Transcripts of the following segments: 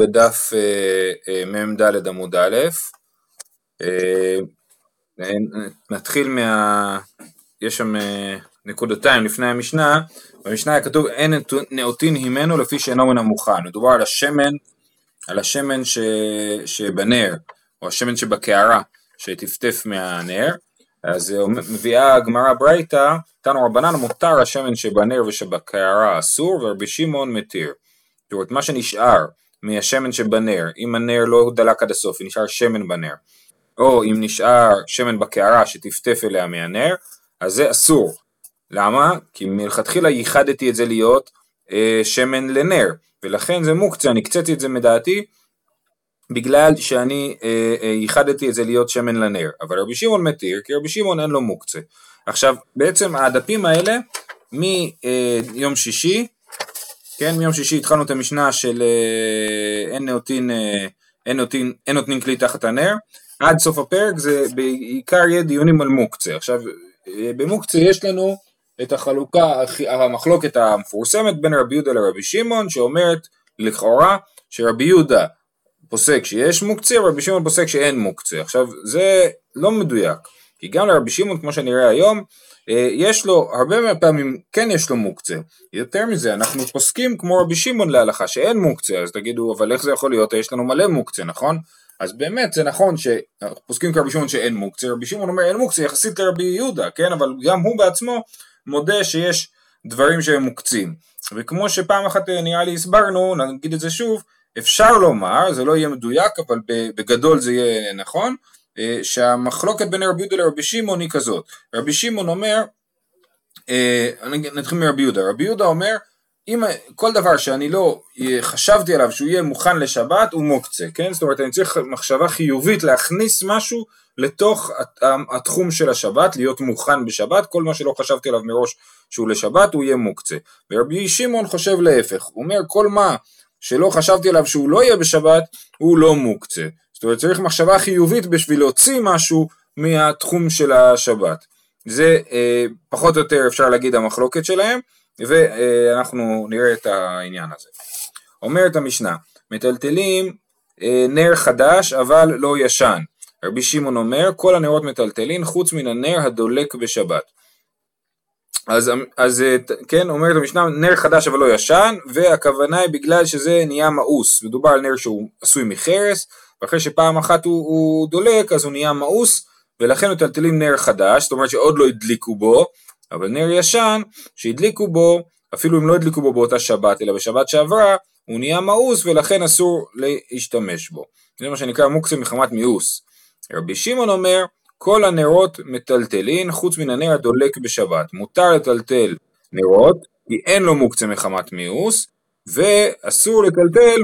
בדף אה, אה, מ"ד עמוד א', אה, נתחיל מה... יש שם נקודתיים לפני המשנה, במשנה היה כתוב אין נאותין הימנו לפי שאינו מן המוכן, מדובר על השמן, על השמן ש... שבנר, או השמן שבקערה, שטפטף מהנר, אז מביאה הגמרא ברייתא, תנו רבנן מותר השמן שבנר ושבקערה אסור, ורבי שמעון מתיר. זאת אומרת, מה שנשאר מהשמן שבנר, אם הנר לא דלק עד הסוף, נשאר שמן בנר, או אם נשאר שמן בקערה שטפטף אליה מהנר, אז זה אסור. למה? כי מלכתחילה ייחדתי את זה להיות אה, שמן לנר, ולכן זה מוקצה, אני הקציתי את זה מדעתי, בגלל שאני אה, אה, ייחדתי את זה להיות שמן לנר, אבל רבי שמעון מתיר, כי רבי שמעון אין לו מוקצה. עכשיו, בעצם הדפים האלה, מיום אה, שישי, כן, מיום שישי התחלנו את המשנה של אה, אין נאותין, אה, אין נותין, אין נותנים כלי תחת הנר, עד סוף הפרק זה בעיקר יהיה דיונים על מוקצה. עכשיו, אה, במוקצה יש לנו את החלוקה, המחלוקת המפורסמת בין רבי יהודה לרבי שמעון, שאומרת לכאורה שרבי יהודה פוסק שיש מוקצה, ורבי שמעון פוסק שאין מוקצה. עכשיו, זה לא מדויק, כי גם לרבי שמעון, כמו שנראה היום, יש לו, הרבה מהפעמים כן יש לו מוקצה. יותר מזה, אנחנו פוסקים כמו רבי שמעון להלכה שאין מוקצה, אז תגידו, אבל איך זה יכול להיות? יש לנו מלא מוקצה, נכון? אז באמת זה נכון שפוסקים כרבי שמעון שאין מוקצה, רבי שמעון אומר אין מוקצה יחסית לרבי יהודה, כן? אבל גם הוא בעצמו מודה שיש דברים שהם מוקצים. וכמו שפעם אחת אה, נראה לי הסברנו, נגיד את זה שוב, אפשר לומר, זה לא יהיה מדויק, אבל בגדול זה יהיה נכון, אה, שהמחלוקת בין רבי יהודה לרבי שמעון היא כזאת. רבי שמעון אומר, אה, נתחיל מרבי יהודה, רבי יהודה אומר, אם כל דבר שאני לא חשבתי עליו שהוא יהיה מוכן לשבת הוא מוקצה, כן? זאת אומרת אני צריך מחשבה חיובית להכניס משהו לתוך התחום של השבת, להיות מוכן בשבת, כל מה שלא חשבתי עליו מראש שהוא לשבת הוא יהיה מוקצה. ורבי שמעון חושב להפך, הוא אומר כל מה שלא חשבתי עליו שהוא לא יהיה בשבת הוא לא מוקצה. זאת אומרת צריך מחשבה חיובית בשביל להוציא משהו מהתחום של השבת. זה אה, פחות או יותר אפשר להגיד המחלוקת שלהם ואנחנו נראה את העניין הזה. אומרת המשנה, מטלטלים אה, נר חדש אבל לא ישן. רבי שמעון אומר כל הנרות מטלטלין חוץ מן הנר הדולק בשבת. אז, אז אה, כן, אומרת המשנה, נר חדש אבל לא ישן, והכוונה היא בגלל שזה נהיה מאוס, מדובר על נר שהוא עשוי מחרס, ואחרי שפעם אחת הוא, הוא דולק אז הוא נהיה מאוס, ולכן מטלטלים נר חדש, זאת אומרת שעוד לא הדליקו בו, אבל נר ישן שהדליקו בו, אפילו אם לא הדליקו בו באותה שבת, אלא בשבת שעברה, הוא נהיה מאוס ולכן אסור להשתמש בו. זה מה שנקרא מוקצה מחמת מיאוס. רבי שמעון אומר, כל הנרות מטלטלין חוץ מן הנר הדולק בשבת. מותר לטלטל נרות, כי אין לו מוקצה מחמת מיאוס, ואסור לטלטל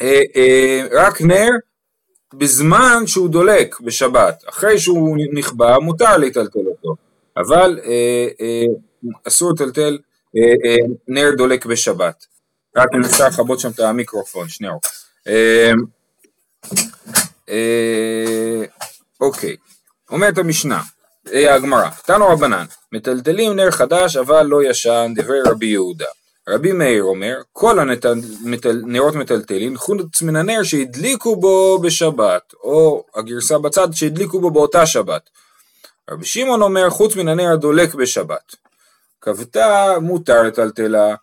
אה, אה, רק נר בזמן שהוא דולק בשבת. אחרי שהוא נכבה מותר לטלטל אותו. אבל אה, אה, אסור לטלטל אה, אה, נר דולק בשבת. רק אפשר לכבות שם את המיקרופון, שנייה. אה, אה, אוקיי, אומרת המשנה, אה, הגמרא, תנו רבנן, מטלטלים נר חדש אבל לא ישן, דברי רבי יהודה. רבי מאיר אומר, כל הנרות מטלטלים חוץ מן הנר שהדליקו בו בשבת, או הגרסה בצד שהדליקו בו באותה שבת. רבי שמעון אומר חוץ מן הנר הדולק בשבת. כבתה מותר לטלטלה,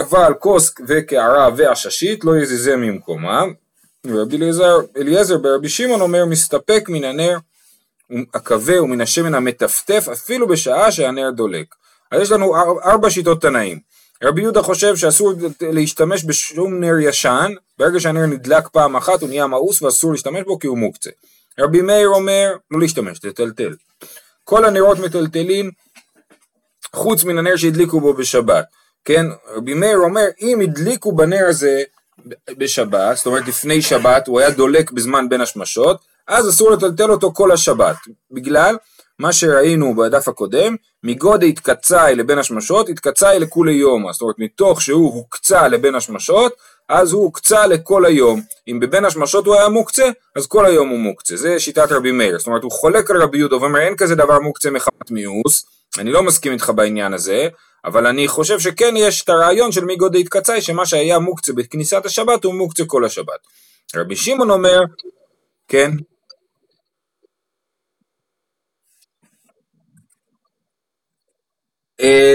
אבל כוס וקערה ועששית לא יזיזה ממקומם. רבי אליעזר, אליעזר ברבי שמעון אומר מסתפק מן הנר הכבה ומן השמן המטפטף אפילו בשעה שהנר דולק. אז יש לנו ארבע שיטות תנאים. רבי יהודה חושב שאסור להשתמש בשום נר ישן, ברגע שהנר נדלק פעם אחת הוא נהיה מאוס ואסור להשתמש בו כי הוא מוקצה. רבי מאיר אומר לא להשתמש, תטלטל. כל הנרות מטלטלים חוץ מן הנר שהדליקו בו בשבת. כן, רבי מאיר אומר אם הדליקו בנר הזה בשבת, זאת אומרת לפני שבת, הוא היה דולק בזמן בין השמשות, אז אסור לטלטל אותו כל השבת. בגלל מה שראינו בדף הקודם, מגודל התקצאי לבין השמשות, התקצאי לכולי יום. זאת אומרת, מתוך שהוא הוקצה לבין השמשות, אז הוא הוקצה לכל היום. אם בבין השמשות הוא היה מוקצה, אז כל היום הוא מוקצה. זה שיטת רבי מאיר. זאת אומרת, הוא חולק על רבי יהודה ואומר, אין כזה דבר מוקצה מחמת מיאוס, אני לא מסכים איתך בעניין הזה, אבל אני חושב שכן יש את הרעיון של מי גודל התקצאי, שמה שהיה מוקצה בכניסת השבת הוא מוקצה כל השבת. רבי שמעון אומר, כן?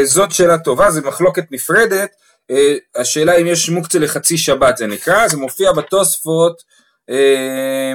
זאת שאלה טובה, זו מחלוקת נפרדת, אה, השאלה אם יש מוקצה לחצי שבת זה נקרא, זה מופיע בתוספות אה,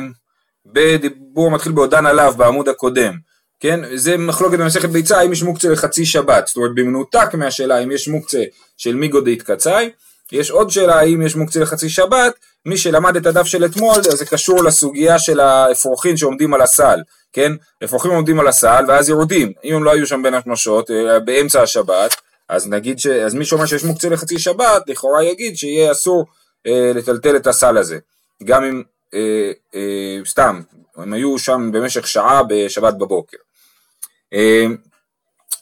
בדיבור מתחיל בעודן עליו בעמוד הקודם, כן? זה מחלוקת במסכת ביצה האם יש מוקצה לחצי שבת, זאת אומרת במנותק מהשאלה אם יש מוקצה של מיגו דאיתקצאי, יש עוד שאלה האם יש מוקצה לחצי שבת, מי שלמד את הדף של אתמול זה קשור לסוגיה של האפרוחים שעומדים על הסל, כן? אפרוחים עומדים על הסל ואז יורדים, אם הם לא היו שם בין השמשות באמצע השבת, אז נגיד ש... אז מי שאומר שיש מוקצה לחצי שבת, לכאורה יגיד שיהיה אסור אה, לטלטל את הסל הזה, גם אם אה, אה, סתם, הם היו שם במשך שעה בשבת בבוקר. אה,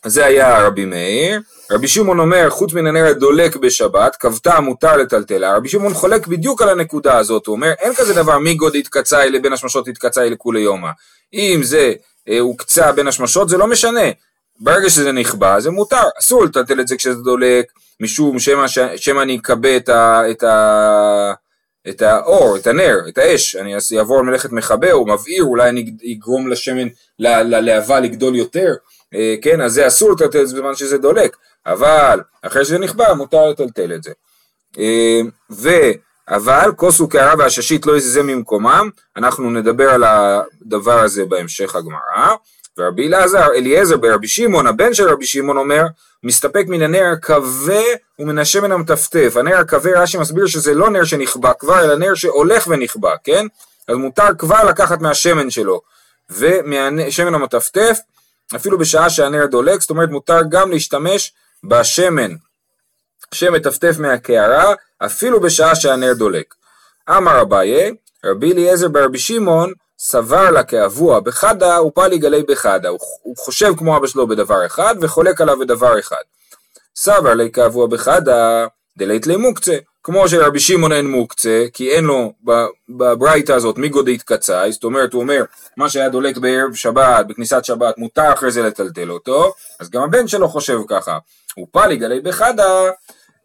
זה היה רבי מאיר. רבי שמעון אומר, חוץ מן הנר הדולק בשבת, כבתה מותר לטלטלה. רבי שמעון חולק בדיוק על הנקודה הזאת, הוא אומר, אין כזה דבר מי גוד התקצאי לבין השמשות התקצאי לכולי יומא. אם זה אה, הוקצה בין השמשות, זה לא משנה. ברגע שזה נכבה, זה מותר. אסור לטלטל את זה כשזה דולק, משום שמא אני אכבה את, ה, את, ה, את האור, את הנר, את האש, אני אעבור על מלאכת מכבה או מבעיר, אולי אני אגרום לשמן, ללהבה לגדול יותר. אה, כן, אז זה אסור לטלטל את זה בזמן שזה דולק, אבל אחרי שזה נכבה מותר לטלטל את זה. אה, ו... אבל כוס וקערה והששית לא יזיזה ממקומם, אנחנו נדבר על הדבר הזה בהמשך הגמרא. ורבי אלעזר, אליעזר ברבי שמעון, הבן של רבי שמעון אומר, מסתפק מן הנר הכבה ומן השמן המטפטף. הנר הכבה, רש"י מסביר שזה לא נר שנכבה כבר, אלא נר שהולך ונכבה, כן? אז מותר כבר לקחת מהשמן שלו, ומהשמן המטפטף, אפילו בשעה שהנר דולק, זאת אומרת מותר גם להשתמש בשמן שמטפטף מהקערה, אפילו בשעה שהנר דולק. אמר אביי, רבי אליעזר ברבי שמעון, סבר לה כאבוע בחדה ופלי גלי בחדה, הוא, הוא חושב כמו אבא שלו בדבר אחד וחולק עליו בדבר אחד. סבר לה כאבוע בחדה דלית לי מוקצה, כמו שלרבי שמעון אין מוקצה, כי אין לו בברייתא הזאת מגודית קצאי, זאת אומרת הוא אומר מה שהיה דולק בערב שבת, בכניסת שבת, מותר אחרי זה לטלטל אותו, אז גם הבן שלו חושב ככה. ופלי גלי בחדה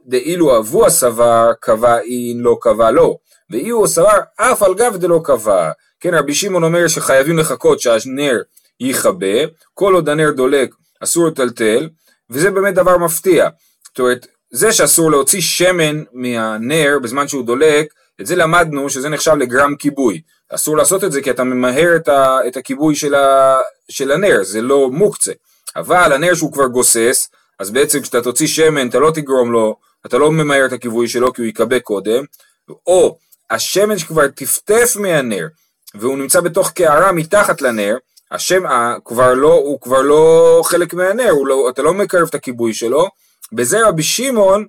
דאילו אבוע סבר קבע אין לא קבע לא, ואי הוא סבר אף על גב דלא קבע. כן, רבי שמעון אומר שחייבים לחכות שהנר יכבה, כל עוד הנר דולק אסור לטלטל, וזה באמת דבר מפתיע. זאת אומרת, זה שאסור להוציא שמן מהנר בזמן שהוא דולק, את זה למדנו שזה נחשב לגרם כיבוי. אסור לעשות את זה כי אתה ממהר את, ה, את הכיבוי של, ה, של הנר, זה לא מוקצה. אבל הנר שהוא כבר גוסס, אז בעצם כשאתה תוציא שמן אתה לא תגרום לו, אתה לא ממהר את הכיבוי שלו כי הוא יכבה קודם, או השמן שכבר טפטף מהנר, והוא נמצא בתוך קערה מתחת לנר, השם כבר לא, הוא כבר לא חלק מהנר, לא, אתה לא מקרב את הכיבוי שלו, בזה רבי שמעון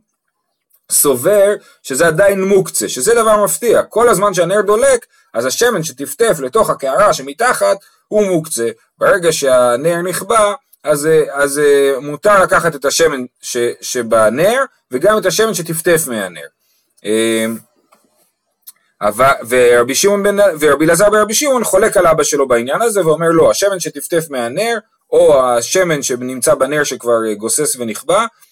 סובר שזה עדיין מוקצה, שזה דבר מפתיע, כל הזמן שהנר דולק, אז השמן שטפטף לתוך הקערה שמתחת הוא מוקצה, ברגע שהנר נכבה, אז, אז מותר לקחת את השמן ש, שבנר וגם את השמן שטפטף מהנר. ורבי שמעון בן, ורבי אלעזר ברבי שמעון חולק על אבא שלו בעניין הזה ואומר לא, השמן שטפטף מהנר או השמן שנמצא בנר שכבר גוסס ונכבה, אה, אה,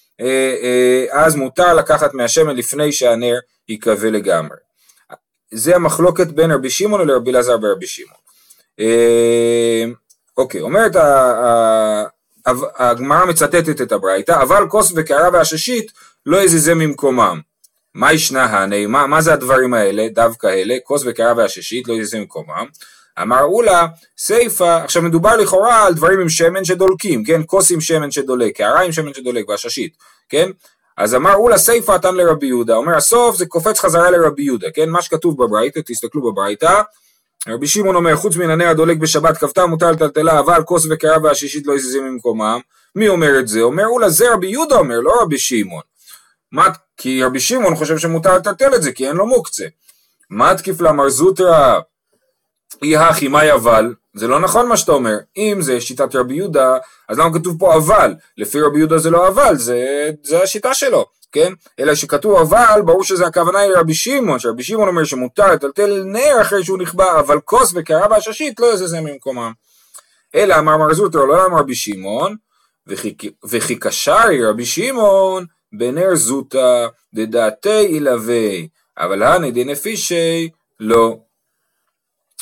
אז מותר לקחת מהשמן לפני שהנר ייכבה לגמרי. זה המחלוקת בין רבי שמעון לרבי אלעזר ברבי שמעון. אה, אוקיי, אומרת הגמרא מצטטת את הברייתא, אבל כוס וקערה ועששית לא יזיזה ממקומם. מה ישנה הני, מה, מה זה הדברים האלה, דווקא אלה, כוס וקערה והששית, לא יזם מקומם. אמר אולה, סיפה, עכשיו מדובר לכאורה על דברים עם שמן שדולקים, כן, כוס עם שמן שדולק, קערה עם שמן שדולק והששית, כן, אז אמר אולה סיפה נתן לרבי יהודה, אומר הסוף זה קופץ חזרה לרבי יהודה, כן, מה שכתוב בברייתא, תסתכלו בברייתא, רבי שמעון אומר חוץ מן הנר הדולק בשבת כבתה מותר לטלטלה אבל כוס וקערה והששית לא יזיזים ממקומם, מי אומר את זה? אומר אולה זה רבי יהודה אומר, לא רבי שמעון. מה, כי רבי שמעון חושב שמותר לטלטל את זה, כי אין לו מוקצה. מה תקיף למר זוטרא אי הכי מאי אבל, זה לא נכון מה שאתה אומר, אם זה שיטת רבי יהודה, אז למה כתוב פה אבל? לפי רבי יהודה זה לא אבל, זה, זה השיטה שלו, כן? אלא שכתוב אבל, ברור שזה הכוונה היא לרבי שמעון, שרבי שמעון אומר שמותר לטלטל נר אחרי שהוא נכבה, אבל כוס וקערה ועששית לא יזזה ממקומם. אלא אמר מר זוטרא, לא אמר רבי שמעון, וכי קשרי רבי שמעון בנר זוטה דדעתי ילווה, אבל הני דנפישי לא.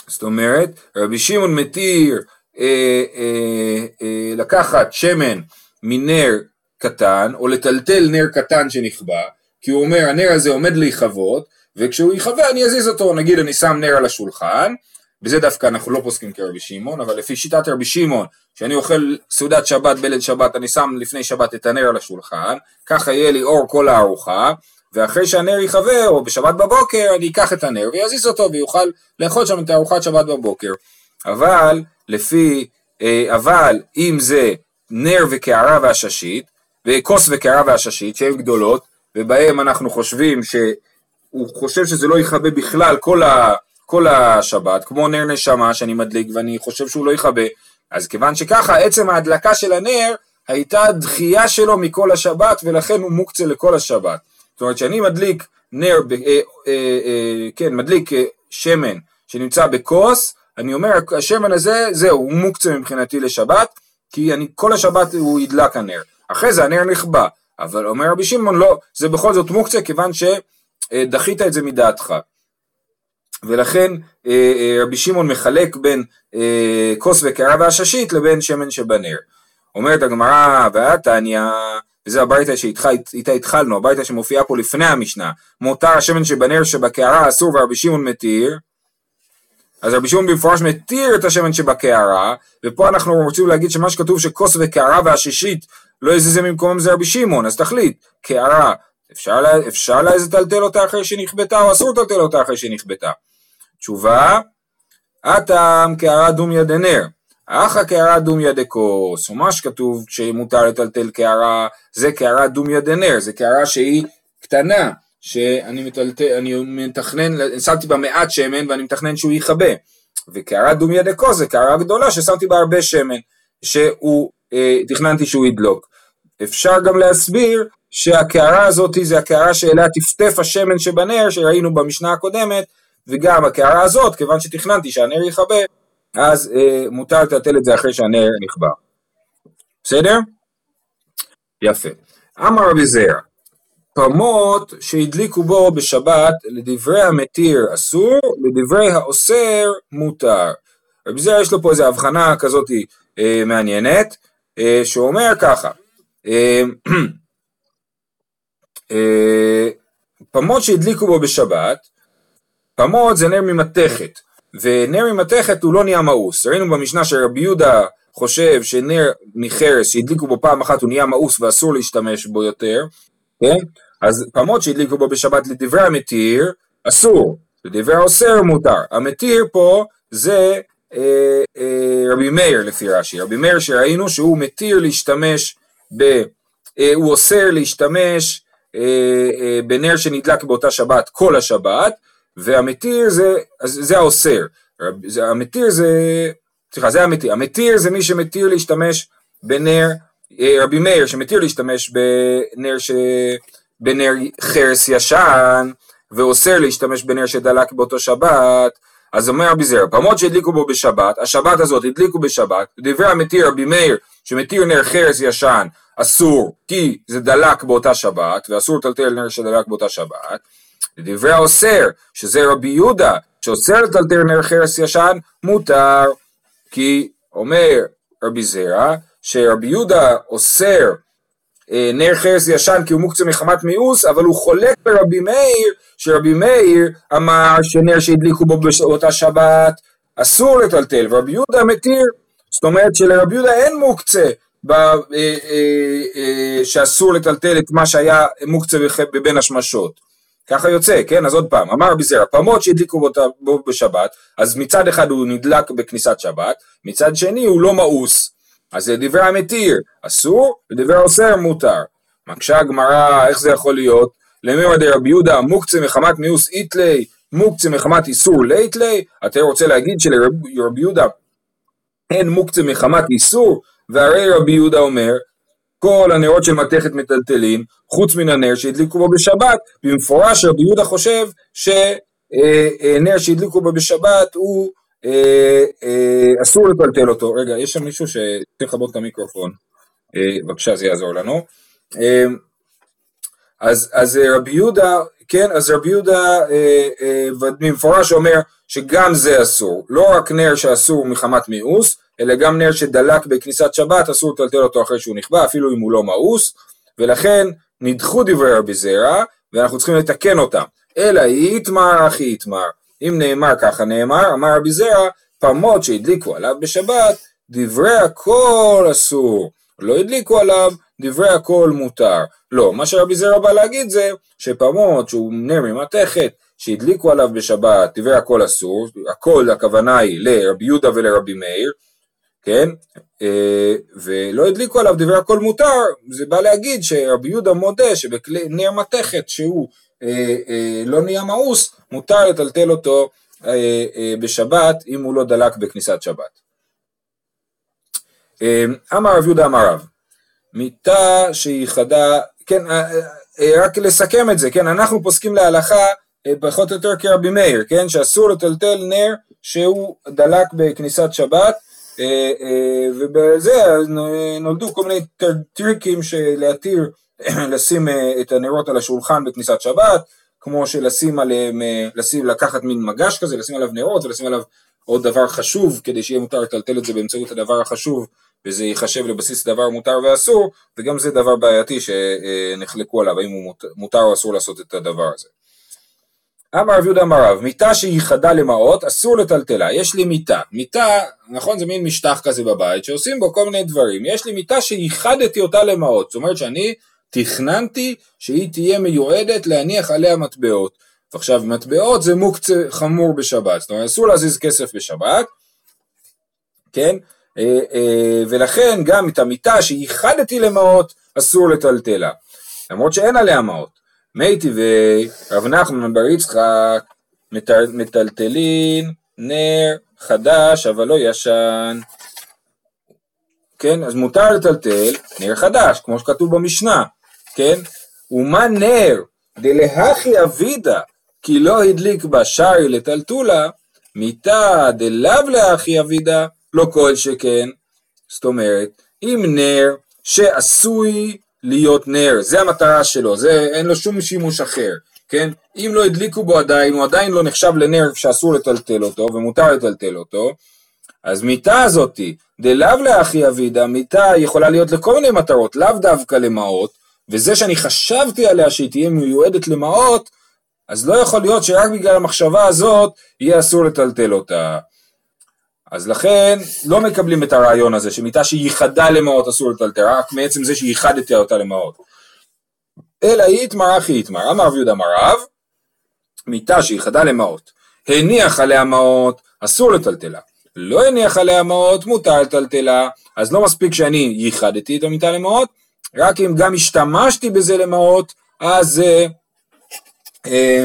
זאת אומרת, רבי שמעון מתיר אה, אה, אה, לקחת שמן מנר קטן, או לטלטל נר קטן שנכבה, כי הוא אומר הנר הזה עומד להיכבות, וכשהוא יכבה אני אזיז אותו, נגיד אני שם נר על השולחן, בזה דווקא אנחנו לא פוסקים כרבי שמעון, אבל לפי שיטת רבי שמעון, כשאני אוכל סעודת שבת בליל שבת, אני שם לפני שבת את הנר על השולחן, ככה יהיה לי אור כל הארוחה, ואחרי שהנר יכבה, או בשבת בבוקר, אני אקח את הנר ויזיז אותו ויוכל לאכול שם את ארוחת שבת בבוקר. אבל, לפי, אה, אבל אם זה נר וקערה ועששית, וכוס וקערה ועששית, שהן גדולות, ובהם אנחנו חושבים שהוא חושב שזה לא יכבה בכלל כל ה... כל השבת, כמו נר נשמה שאני מדליק ואני חושב שהוא לא יכבה, אז כיוון שככה עצם ההדלקה של הנר הייתה דחייה שלו מכל השבת ולכן הוא מוקצה לכל השבת. זאת אומרת שאני מדליק נר, אה, אה, אה, כן, מדליק אה, שמן שנמצא בכוס, אני אומר השמן הזה זהו, הוא מוקצה מבחינתי לשבת, כי אני, כל השבת הוא ידלק הנר. אחרי זה הנר נכבה, אבל אומר רבי שמעון לא, זה בכל זאת מוקצה כיוון שדחית את זה מדעתך. ולכן אה, אה, רבי שמעון מחלק בין אה, כוס וקערה ועששית לבין שמן שבנר. אומרת הגמרא והתניא, וזה הברייתא שאיתה התחלנו, הברייתא שמופיעה פה לפני המשנה, מותר השמן שבנר שבקערה אסור ורבי שמעון מתיר, אז רבי שמעון במפורש מתיר את השמן שבקערה, ופה אנחנו רוצים להגיד שמה שכתוב שכוס וקערה ועששית לא יזיזה ממקומם זה רבי שמעון, אז תחליט, קערה, אפשר, אפשר לטלטל אותה אחרי שנכבתה או אסור לטלטל אותה אחרי שנכבתה? תשובה, הטעם קערה דומיה דנר, אחא קערה דומיה דקוס, ומה שכתוב שמותר לטלטל קערה, זה קערה דומיה דנר, זה קערה שהיא קטנה, שאני מטלטל, אני מתכנן, שמתי בה מעט שמן ואני מתכנן שהוא יכבה, וקערה דומיה דקוס זה קערה גדולה ששמתי בה הרבה שמן, שהוא, אה, תכננתי שהוא ידלוק. אפשר גם להסביר שהקערה הזאת זה הקערה שאליה טפטף השמן שבנר שראינו במשנה הקודמת וגם הקערה הזאת, כיוון שתכננתי שהנר יכבה, אז אה, מותר לטלטל את זה אחרי שהנר נכבה. בסדר? יפה. אמר רבי זרע, פמות שהדליקו בו בשבת, לדברי המתיר אסור, לדברי האוסר מותר. רבי זרע יש לו פה איזו הבחנה כזאת אה, מעניינת, אה, שאומר ככה, אה, אה, פמות שהדליקו בו בשבת, פמות זה נר ממתכת, ונר ממתכת הוא לא נהיה מאוס. ראינו במשנה שרבי יהודה חושב שנר מחרס שהדליקו בו פעם אחת הוא נהיה מאוס ואסור להשתמש בו יותר, כן? אז פמות שהדליקו בו בשבת לדברי המתיר, אסור, לדברי האוסר מותר. המתיר פה זה אה, אה, רבי מאיר לפי רש"י, רבי מאיר שראינו שהוא מתיר להשתמש ב... אה, הוא אוסר להשתמש אה, אה, בנר שנדלק באותה שבת כל השבת, והמתיר זה, זה האוסר, המתיר זה, סליחה זה המתיר, המתיר זה מי שמתיר להשתמש בנר, אה, רבי מאיר שמתיר להשתמש בנר, ש, בנר חרס ישן ואוסר להשתמש בנר שדלק באותו שבת, אז אומר רבי זרע, פעמות שהדליקו בו בשבת, השבת הזאת הדליקו בשבת, דברי המתיר רבי מאיר שמתיר נר חרס ישן אסור כי זה דלק באותה שבת ואסור לטלטל נר שדלק באותה שבת לדברי האוסר, שזה רבי יהודה, שאוסר לטלטל נר חרס ישן, מותר. כי אומר רבי זרע, שרבי יהודה אוסר אה, נר חרס ישן כי הוא מוקצה מחמת מיאוס, אבל הוא חולק ברבי מאיר, שרבי מאיר אמר שנר שהדליקו בו באותה שבת אסור לטלטל, ורבי יהודה מתיר. זאת אומרת שלרבי יהודה אין מוקצה ב, אה, אה, אה, שאסור לטלטל את מה שהיה מוקצה בבין השמשות. ככה יוצא, כן? אז עוד פעם, אמר רבי זרע, פעמות שהדליקו בו בשבת, אז מצד אחד הוא נדלק בכניסת שבת, מצד שני הוא לא מאוס. אז זה דברי המתיר, אסור, ודברי האוסר מותר. מקשה הגמרא, איך זה יכול להיות? למימר דרבי יהודה, מוקצה מחמת מיאוס איתלי, מוקצה מחמת איסור ליתלי, אתה רוצה להגיד שלרבי יהודה אין מוקצה מחמת איסור? והרי רבי יהודה אומר, כל הנרות של מתכת מטלטלים, חוץ מן הנר שהדליקו בו בשבת, במפורש רבי יהודה חושב שנר שהדליקו בו בשבת הוא אה, אה, אסור לטלטל אותו. רגע, יש שם מישהו שצריך לכבות את המיקרופון. בבקשה זה יעזור לנו. אז, אז רבי יהודה, כן, אז רבי יהודה במפורש אומר שגם זה אסור, לא רק נר שאסור מחמת מיאוס, אלא גם נר שדלק בכניסת שבת אסור לטלטל אותו אחרי שהוא נכבה, אפילו אם הוא לא מאוס, ולכן נדחו דברי רבי זרע, ואנחנו צריכים לתקן אותם. אלא יתמר אחי יתמר. אם נאמר ככה נאמר, אמר רבי זרע, פמות שהדליקו עליו בשבת, דברי הכל אסור. לא הדליקו עליו, דברי הכל מותר. לא, מה שרבי זרע בא להגיד זה שפמות שהוא נר ממתכת, שהדליקו עליו בשבת, דברי הכל אסור, הכל הכוונה היא לרבי יהודה ולרבי מאיר, כן? אה, ולא הדליקו עליו דברי הכל מותר, זה בא להגיד שרבי יהודה מודה שבנר מתכת שהוא אה, אה, לא נהיה מאוס, מותר לטלטל אותו בשבת אם הוא לא דלק בכניסת שבת. אמר רב יהודה אמר רב, מיתה שהיא חדה, כן, רק לסכם את זה, כן, אנחנו פוסקים להלכה פחות או יותר כרבי מאיר, כן, שאסור לטלטל נר שהוא דלק בכניסת שבת, ובזה נולדו כל מיני טריקים של להתיר, לשים אה, את הנרות על השולחן בכניסת שבת, כמו שלשים עליהם, לשים, לקחת מין מגש כזה, לשים עליו נרות ולשים עליו עוד דבר חשוב, כדי שיהיה מותר לטלטל את זה באמצעות הדבר החשוב, וזה ייחשב לבסיס דבר מותר ואסור, וגם זה דבר בעייתי שנחלקו עליו, האם הוא מותר או אסור לעשות את הדבר הזה. אמר רב יהודה אמר רב, מיטה שהיא חדה למעות, אסור לטלטלה. יש לי מיטה. מיטה, נכון, זה מין משטח כזה בבית, שעושים בו כל מיני דברים. יש לי מיטה שייחדתי אותה למעות. זאת אומרת שאני תכננתי שהיא תהיה מיועדת להניח עליה מטבעות. ועכשיו, מטבעות זה מוקצה חמור בשבת. זאת אומרת, אסור להזיז כסף בשבת, כן? אה, אה, ולכן גם את המיטה שייחדתי למעות, אסור לטלטלה. למרות שאין עליה מעות. מי טבעי רב נחמן בר יצחק מטלטלין נר חדש אבל לא ישן. כן, אז מותר לטלטל נר חדש, כמו שכתוב במשנה, כן? ומה נר דלהכי אבידה כי לא הדליק בה שרי לטלטולה, מיתה דלאו להכי אבידה, לא כל שכן. זאת אומרת, אם נר שעשוי להיות נר, זה המטרה שלו, זה אין לו שום שימוש אחר, כן? אם לא הדליקו בו עדיין, הוא עדיין לא נחשב לנר שאסור לטלטל אותו ומותר לטלטל אותו, אז מיטה הזאתי, דלאו לאחי אבידה, מיטה יכולה להיות לכל מיני מטרות, לאו דווקא למעות, וזה שאני חשבתי עליה שהיא תהיה מיועדת למעות, אז לא יכול להיות שרק בגלל המחשבה הזאת יהיה אסור לטלטל אותה. אז לכן לא מקבלים את הרעיון הזה שמיטה שייחדה למעות אסור לטלטל, רק מעצם זה שייחדתי אותה למעות. אלא איתמר אחי איתמר, אמר רב יהודה מרב, מיטה שייחדה למעות, הניח עליה מעות, אסור לטלטלה. לא הניח עליה מעות, מותר לטלטלה. אז לא מספיק שאני ייחדתי את המיטה למעות, רק אם גם השתמשתי בזה למעות, אז אה, אה,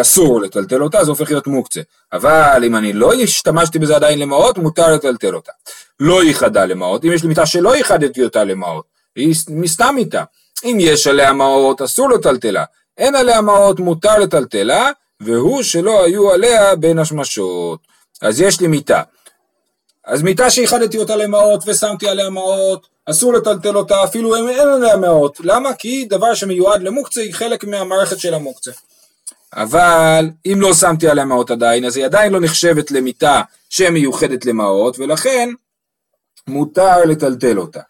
אסור לטלטל אותה, זה הופך להיות מוקצה. אבל אם אני לא השתמשתי בזה עדיין למעות, מותר לטלטל אותה. לא ייחדה למעות, אם יש לי מיטה שלא ייחדתי אותה למעות, היא מסתם מיטה. אם יש עליה מעות, אסור לטלטלה. אין עליה מעות, מותר לטלטלה, והוא שלא היו עליה בין השמשות. אז יש לי מיטה. אז מיטה שהיחדתי אותה למעות ושמתי עליה מעות, אסור לטלטל אותה אפילו אם אין עליה מעות. למה? כי דבר שמיועד למוקצה היא חלק מהמערכת של המוקצה. אבל אם לא שמתי עליה מעות עדיין, אז היא עדיין לא נחשבת למיטה שמיוחדת למעות, ולכן מותר לטלטל אותה.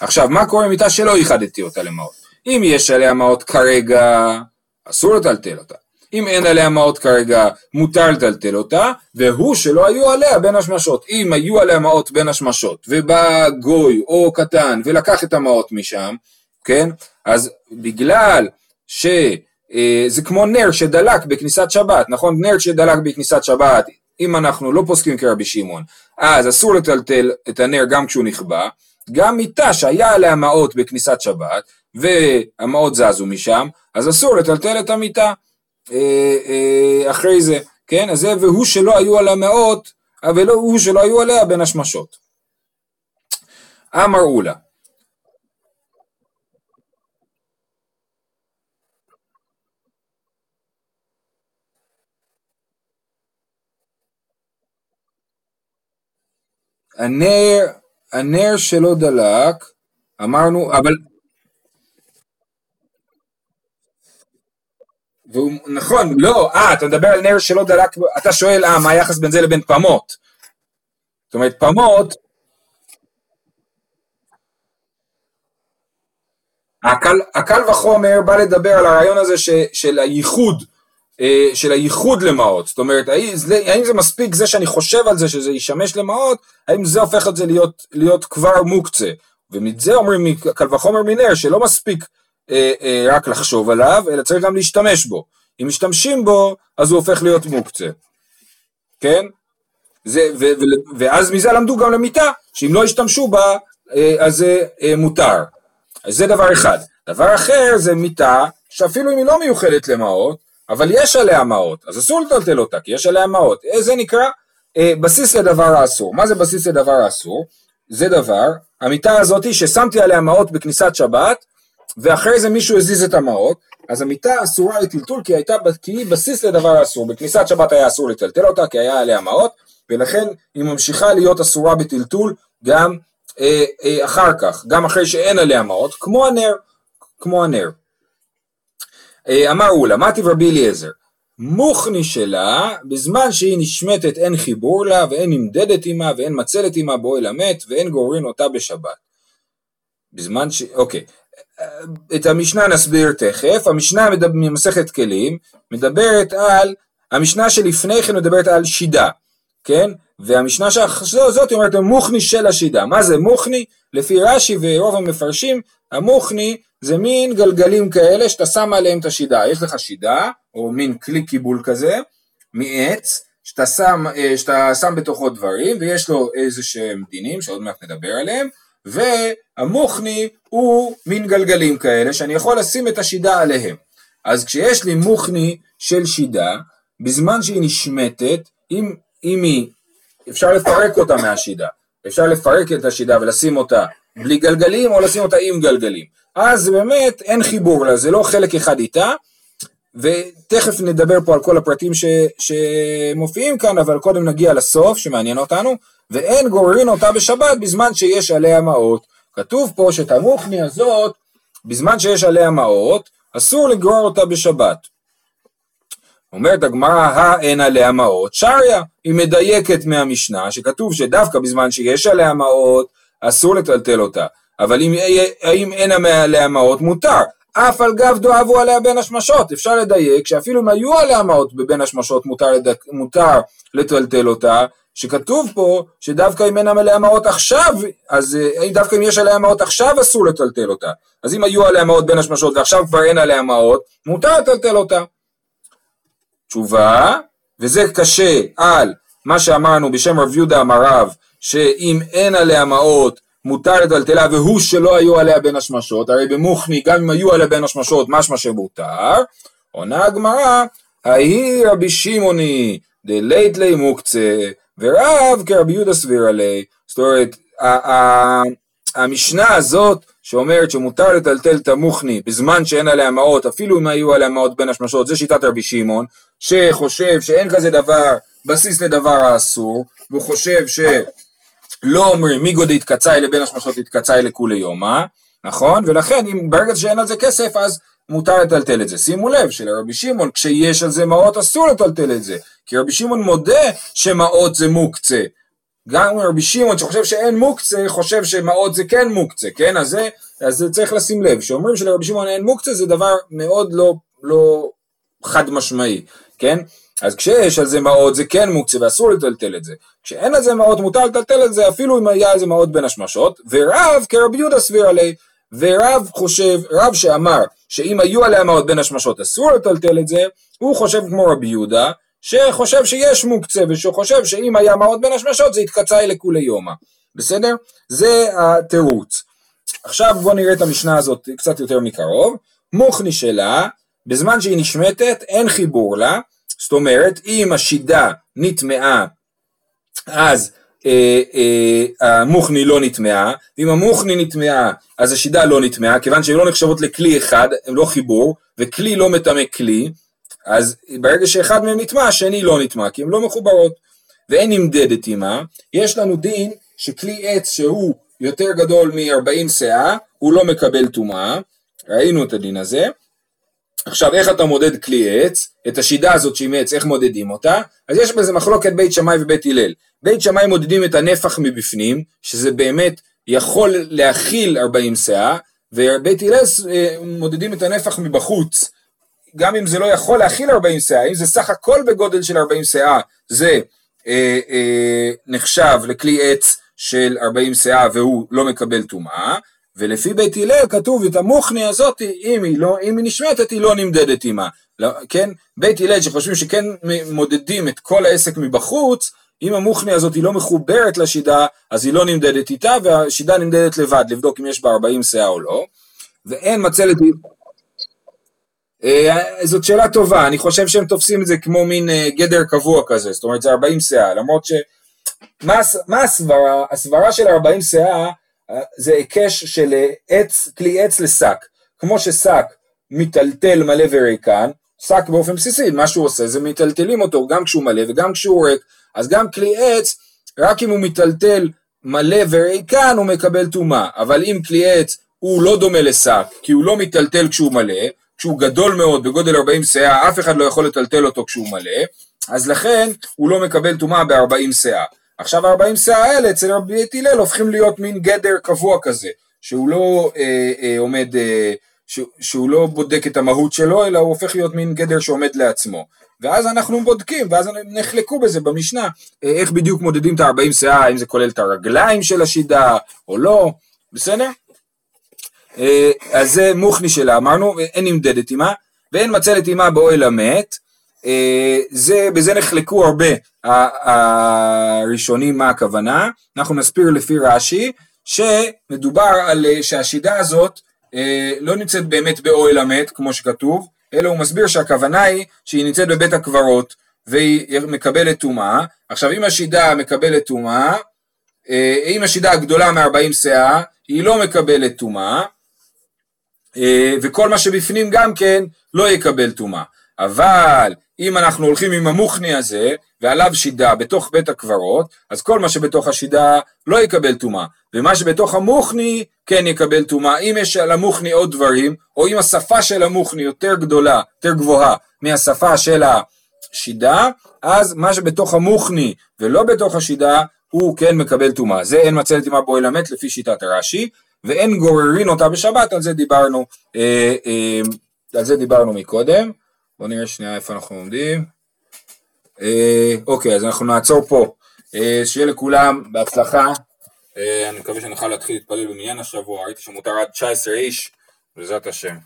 עכשיו, מה קורה עם מיטה שלא ייחדתי אותה למעות? אם יש עליה מעות כרגע, אסור לטלטל אותה. אם אין עליה מעות כרגע, מותר לטלטל אותה, והוא שלא היו עליה בין השמשות. אם היו עליה מעות בין השמשות, ובא גוי או קטן ולקח את המעות משם, כן? אז בגלל ש... אה, זה כמו נר שדלק בכניסת שבת, נכון? נר שדלק בכניסת שבת, אם אנחנו לא פוסקים כרבי שמעון, אז אסור לטלטל את הנר גם כשהוא נכבה, גם מיטה שהיה עליה מעות בכניסת שבת, והמעות זזו משם, אז אסור לטלטל את המיטה אה, אה, אחרי זה, כן? אז זה והוא שלא היו על המעות, אבל הוא שלא היו עליה בין השמשות. אמרו לה, הנר, הנר שלא דלק, אמרנו, אבל... והוא, נכון, לא, אה, אתה מדבר על נר שלא דלק, אתה שואל, אה, מה היחס בין זה לבין פמות? זאת אומרת, פמות, הקל, הקל וחומר בא לדבר על הרעיון הזה ש, של הייחוד, של הייחוד למעות, זאת אומרת, האם זה מספיק זה שאני חושב על זה שזה ישמש למעות, האם זה הופך את זה להיות, להיות כבר מוקצה, ומזה אומרים קל וחומר מנר שלא מספיק אה, אה, רק לחשוב עליו, אלא צריך גם להשתמש בו, אם משתמשים בו אז הוא הופך להיות מוקצה, כן? זה, ו, ו, ואז מזה למדו גם למיטה, שאם לא ישתמשו בה אה, אז זה אה, מותר. אז זה דבר אחד. דבר אחר זה מיטה שאפילו אם היא לא מיוחדת למעות, אבל יש עליה מעות, אז אסור לטלטל אותה, כי יש עליה מעות. אה, זה נקרא אה, בסיס לדבר האסור. מה זה בסיס לדבר האסור? זה דבר, המיטה הזאתי ששמתי עליה מעות בכניסת שבת, ואחרי זה מישהו הזיז את המעות, אז המיטה אסורה לטלטול כי, הייתה, כי היא בסיס לדבר האסור. בכניסת שבת היה אסור לטלטל אותה כי היה עליה מעות, ולכן היא ממשיכה להיות אסורה בטלטול גם אה, אה, אחר כך, גם אחרי שאין עליה מעות, כמו הנר, כמו הנר. אה, אמר הוא, למדתי רבי אליעזר, מוכני שלה, בזמן שהיא נשמטת אין חיבור לה, ואין נמדדת עמה, ואין מצלת עמה באוהל המת, ואין גוררין אותה בשבת. בזמן ש... אוקיי. את המשנה נסביר תכף, המשנה ממסכת כלים מדברת על, המשנה שלפני כן מדברת על שידה, כן? והמשנה הזאת אומרת מוכני של השידה. מה זה מוכני? לפי רש"י ורוב המפרשים, המוכני זה מין גלגלים כאלה שאתה שם עליהם את השידה. יש לך שידה, או מין כלי קיבול כזה, מעץ, שאתה שם, אה, שאתה שם בתוכו דברים, ויש לו איזה שהם דינים, שעוד מעט נדבר עליהם, והמוכני הוא מין גלגלים כאלה, שאני יכול לשים את השידה עליהם. אז כשיש לי מוכני של שידה, בזמן שהיא נשמטת, אם, אם היא אפשר לפרק אותה מהשידה. אפשר לפרק את השידה ולשים אותה בלי גלגלים או לשים אותה עם גלגלים. אז באמת אין חיבור לה, זה לא חלק אחד איתה, ותכף נדבר פה על כל הפרטים ש, שמופיעים כאן, אבל קודם נגיע לסוף שמעניין אותנו, ואין גוררין אותה בשבת בזמן שיש עליה מעות. כתוב פה שאת המוכני הזאת, בזמן שיש עליה מעות, אסור לגרור אותה בשבת. אומרת הגמרא, האין עליה מעות, שריה, היא מדייקת מהמשנה, שכתוב שדווקא בזמן שיש עליה מעות, אסור לטלטל אותה, אבל אם, אם אין עליה מעות, מותר. אף על גב דואבו עליה בין השמשות, אפשר לדייק שאפילו אם היו עליה מעות בבין השמשות מותר, לדק, מותר לטלטל אותה, שכתוב פה שדווקא אם אין עליה מעות עכשיו, אז אה, דווקא אם יש עליה מעות עכשיו אסור לטלטל אותה. אז אם היו עליה מעות בין השמשות ועכשיו כבר אין עליה מעות, מותר לטלטל אותה. תשובה, וזה קשה על מה שאמרנו בשם רב יהודה אמר רב, שאם אין עליה מעות מותר לטלטלה והוא שלא היו עליה בין השמשות, הרי במוכני גם אם היו עליה בין השמשות משמע שמותר, עונה הגמרא, ההיא רבי שמעוני דלית לי מוקצה ורב כרבי יהודה סביר עלי, זאת אומרת המשנה הזאת שאומרת שמותר לטלטל את המוכני בזמן שאין עליה מעות, אפילו אם היו עליה מעות בין השמשות, זה שיטת רבי שמעון, שחושב שאין כזה דבר, בסיס לדבר האסור, והוא חושב שלא אומרים מי גודית קצאי לבין השמשות התקצאי לכולי יומא, נכון? ולכן אם ברגע שאין על זה כסף אז מותר לטלטל את זה. שימו לב שלרבי שמעון כשיש על זה מעות אסור לטלטל את זה, כי רבי שמעון מודה שמעות זה מוקצה, גם רבי שמעון שחושב שאין מוקצה, חושב שמעות זה כן מוקצה, כן? אז זה, אז זה צריך לשים לב, שאומרים שלרבי שמעון אין מוקצה זה דבר מאוד לא, לא חד משמעי, כן? אז כשיש על זה מעות זה כן מוקצה ואסור לטלטל את זה. כשאין על זה מעות מותר לטלטל את זה אפילו אם היה על זה מעות בין השמשות, ורב כרבי יהודה סביר עלי, ורב חושב, רב שאמר שאם היו עליה מעות בין השמשות אסור לטלטל את זה, הוא חושב כמו רבי יהודה, שחושב שיש מוקצה ושחושב שאם היה מעות בין השמשות זה יתקצאי לכולי יומא, בסדר? זה התירוץ. עכשיו בואו נראה את המשנה הזאת קצת יותר מקרוב. מוכני שלה, בזמן שהיא נשמטת אין חיבור לה, זאת אומרת אם השידה נטמעה אז אה, אה, המוכני לא נטמעה, ואם המוכני נטמעה אז השידה לא נטמעה, כיוון שהן לא נחשבות לכלי אחד, הן לא חיבור, וכלי לא מטמא כלי, אז ברגע שאחד מהם נטמע, השני לא נטמע, כי הן לא מחוברות. ואין נמדדת עימה, יש לנו דין שכלי עץ שהוא יותר גדול מ-40 סאה, הוא לא מקבל טומאה, ראינו את הדין הזה. עכשיו איך אתה מודד כלי עץ, את השידה הזאת שהיא מעץ, איך מודדים אותה? אז יש בזה מחלוקת בית שמאי ובית הלל. בית שמאי מודדים את הנפח מבפנים, שזה באמת יכול להכיל 40 סאה, ובית הלל אה, מודדים את הנפח מבחוץ, גם אם זה לא יכול להכיל 40 סאה, אם זה סך הכל בגודל של 40 סאה, זה אה, אה, נחשב לכלי עץ של 40 סאה והוא לא מקבל טומאה, ולפי בית הלל כתוב את המוכני הזאת, אם היא, לא, אם היא נשמטת היא לא נמדדת עימה, כן? בית הלל שחושבים שכן מודדים את כל העסק מבחוץ, אם המוכני הזאת היא לא מחוברת לשידה, אז היא לא נמדדת איתה, והשידה נמדדת לבד, לבדוק אם יש בה 40 סאה או לא, ואין מצלת... אה, זאת שאלה טובה, אני חושב שהם תופסים את זה כמו מין אה, גדר קבוע כזה, זאת אומרת זה 40 סאה, למרות ש... מה, מה הסברה? הסברה של 40 סאה אה, זה היקש של עץ, כלי עץ לשק, כמו ששק מיטלטל מלא וריקן, שק באופן בסיסי, מה שהוא עושה זה מיטלטלים אותו גם כשהוא מלא וגם כשהוא ריק, אז גם כלי עץ, רק אם הוא מיטלטל מלא וריקן הוא מקבל טומאה, אבל אם כלי עץ הוא לא דומה לשק, כי הוא לא מיטלטל כשהוא מלא, כשהוא גדול מאוד, בגודל 40 סאה, אף אחד לא יכול לטלטל אותו כשהוא מלא, אז לכן הוא לא מקבל טומאה ב-40 סאה. עכשיו ה-40 סאה האלה אצל רבי בית הלל הופכים להיות מין גדר קבוע כזה, שהוא לא אה, אה, עומד, אה, שהוא לא בודק את המהות שלו, אלא הוא הופך להיות מין גדר שעומד לעצמו. ואז אנחנו בודקים, ואז נחלקו בזה במשנה, אה, איך בדיוק מודדים את ה-40 סאה, האם זה כולל את הרגליים של השידה או לא, בסדר? אה, אז זה מוכני שלה, אמרנו, אין נמדדת עימה, ואין מצלת עימה באוהל המת, אה, זה, בזה נחלקו הרבה הראשונים מה הכוונה, אנחנו נסביר לפי רש"י, שמדובר על שהשידה הזאת לא נמצאת באמת באוהל המת, כמו שכתוב, אלא הוא מסביר שהכוונה היא שהיא נמצאת בבית הקברות והיא מקבלת טומאה. עכשיו אם השידה מקבלת טומאה, אם השידה הגדולה מ-40 סאה, היא לא מקבלת טומאה, אה, וכל מה שבפנים גם כן לא יקבל טומאה. אבל אם אנחנו הולכים עם המוכני הזה ועליו שידה בתוך בית הקברות, אז כל מה שבתוך השידה לא יקבל טומאה, ומה שבתוך המוכני כן יקבל טומאה. אם יש על המוכני עוד דברים, או אם השפה של המוכני יותר גדולה, יותר גבוהה מהשפה של השידה, אז מה שבתוך המוכני ולא בתוך השידה, הוא כן מקבל טומאה. זה אין מצלת טומאה בו אל המת לפי שיטת הרש"י. ואין גוררין אותה בשבת, על זה דיברנו, אה, אה, על זה דיברנו מקודם. בואו נראה שנייה איפה אנחנו עומדים. אה, אוקיי, אז אנחנו נעצור פה. אה, שיהיה לכולם בהצלחה. אה, אני מקווה שנוכל להתחיל להתפלל במניין השבוע, ראיתי שמותר עד 19 איש, בעזרת השם.